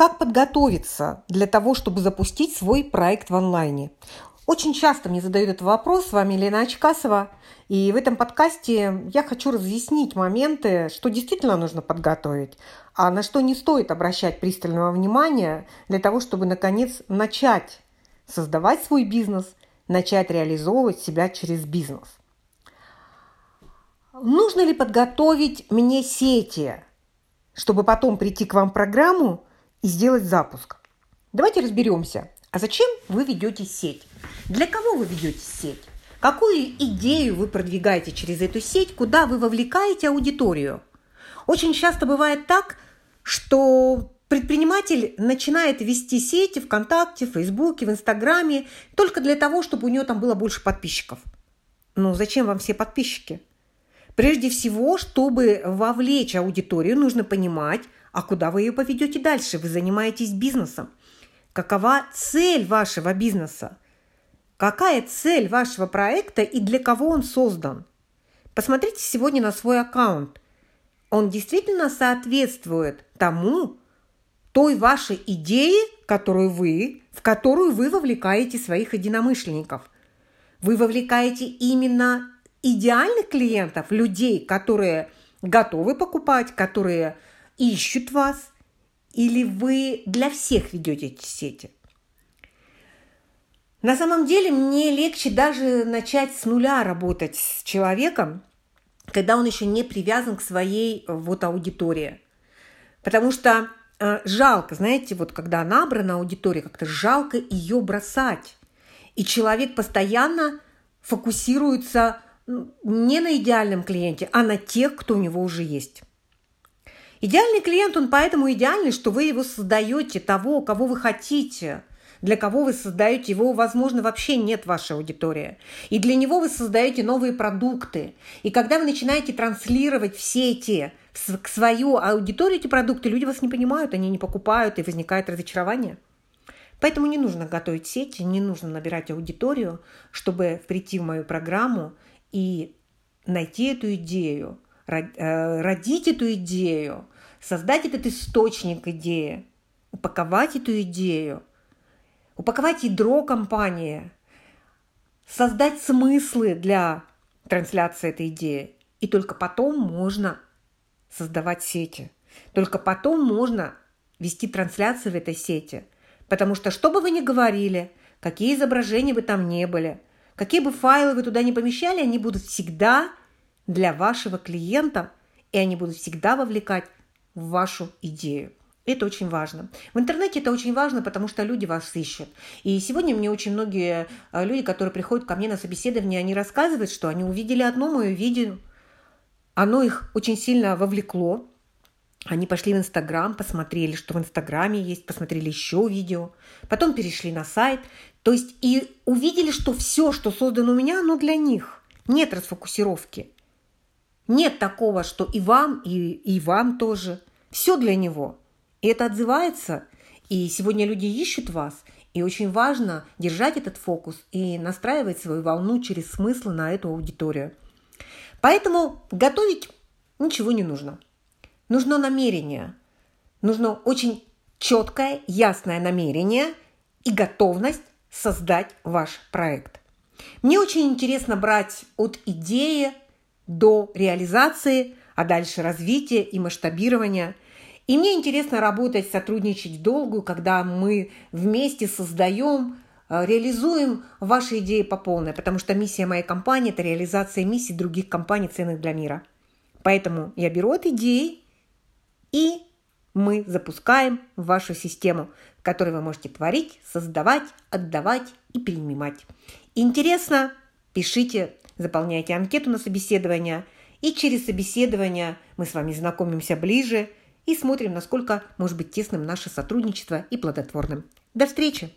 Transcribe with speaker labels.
Speaker 1: Как подготовиться для того, чтобы запустить свой проект в онлайне? Очень часто мне задают этот вопрос. С вами Лена Очкасова. И в этом подкасте я хочу разъяснить моменты, что действительно нужно подготовить, а на что не стоит обращать пристального внимания для того, чтобы, наконец, начать создавать свой бизнес, начать реализовывать себя через бизнес. Нужно ли подготовить мне сети, чтобы потом прийти к вам в программу и сделать запуск? Давайте разберемся. А зачем вы ведете сеть? Для кого вы ведете сеть? Какую идею вы продвигаете через эту сеть? Куда вы вовлекаете аудиторию? Очень часто бывает так, что предприниматель начинает вести сети ВКонтакте, в Фейсбуке, в Инстаграме только для того, чтобы у него там было больше подписчиков. Ну, зачем вам все подписчики? Прежде всего, чтобы вовлечь аудиторию, нужно понимать, а куда вы ее поведете дальше. Вы занимаетесь бизнесом. Какова цель вашего бизнеса? Какая цель вашего проекта и для кого он создан? Посмотрите сегодня на свой аккаунт. Он действительно соответствует тому, той вашей идее, которую вы, в которую вы вовлекаете своих единомышленников. Вы вовлекаете именно идеальных клиентов, людей, которые готовы покупать, которые ищут вас, или вы для всех ведете эти сети? На самом деле мне легче даже начать с нуля работать с человеком, когда он еще не привязан к своей вот аудитории. Потому что э, жалко, знаете, вот когда набрана аудитория, как-то жалко ее бросать. И человек постоянно фокусируется не на идеальном клиенте, а на тех, кто у него уже есть. Идеальный клиент, он поэтому идеальный, что вы его создаете того, кого вы хотите – для кого вы создаете его, возможно, вообще нет вашей аудитории. И для него вы создаете новые продукты. И когда вы начинаете транслировать все эти к свою аудиторию эти продукты, люди вас не понимают, они не покупают, и возникает разочарование. Поэтому не нужно готовить сети, не нужно набирать аудиторию, чтобы прийти в мою программу и найти эту идею, родить эту идею, создать этот источник идеи, упаковать эту идею, упаковать ядро компании, создать смыслы для трансляции этой идеи. И только потом можно создавать сети. Только потом можно вести трансляции в этой сети. Потому что, что бы вы ни говорили, какие изображения бы там не были, какие бы файлы вы туда не помещали, они будут всегда для вашего клиента, и они будут всегда вовлекать в вашу идею. Это очень важно. В интернете это очень важно, потому что люди вас ищут. И сегодня мне очень многие э, люди, которые приходят ко мне на собеседование, они рассказывают, что они увидели одно мое видео, оно их очень сильно вовлекло. Они пошли в Инстаграм, посмотрели, что в Инстаграме есть, посмотрели еще видео, потом перешли на сайт. То есть и увидели, что все, что создано у меня, оно для них. Нет расфокусировки. Нет такого, что и вам, и, и вам тоже. Все для него. И это отзывается, и сегодня люди ищут вас, и очень важно держать этот фокус и настраивать свою волну через смысл на эту аудиторию. Поэтому готовить ничего не нужно. Нужно намерение. Нужно очень четкое, ясное намерение и готовность создать ваш проект. Мне очень интересно брать от идеи до реализации, а дальше развития и масштабирования – и мне интересно работать, сотрудничать долгую, когда мы вместе создаем, э, реализуем ваши идеи по полной, потому что миссия моей компании – это реализация миссий других компаний, ценных для мира. Поэтому я беру от идеи, и мы запускаем вашу систему, в которой вы можете творить, создавать, отдавать и принимать. Интересно? Пишите, заполняйте анкету на собеседование, и через собеседование мы с вами знакомимся ближе – и смотрим, насколько может быть тесным наше сотрудничество и плодотворным. До встречи!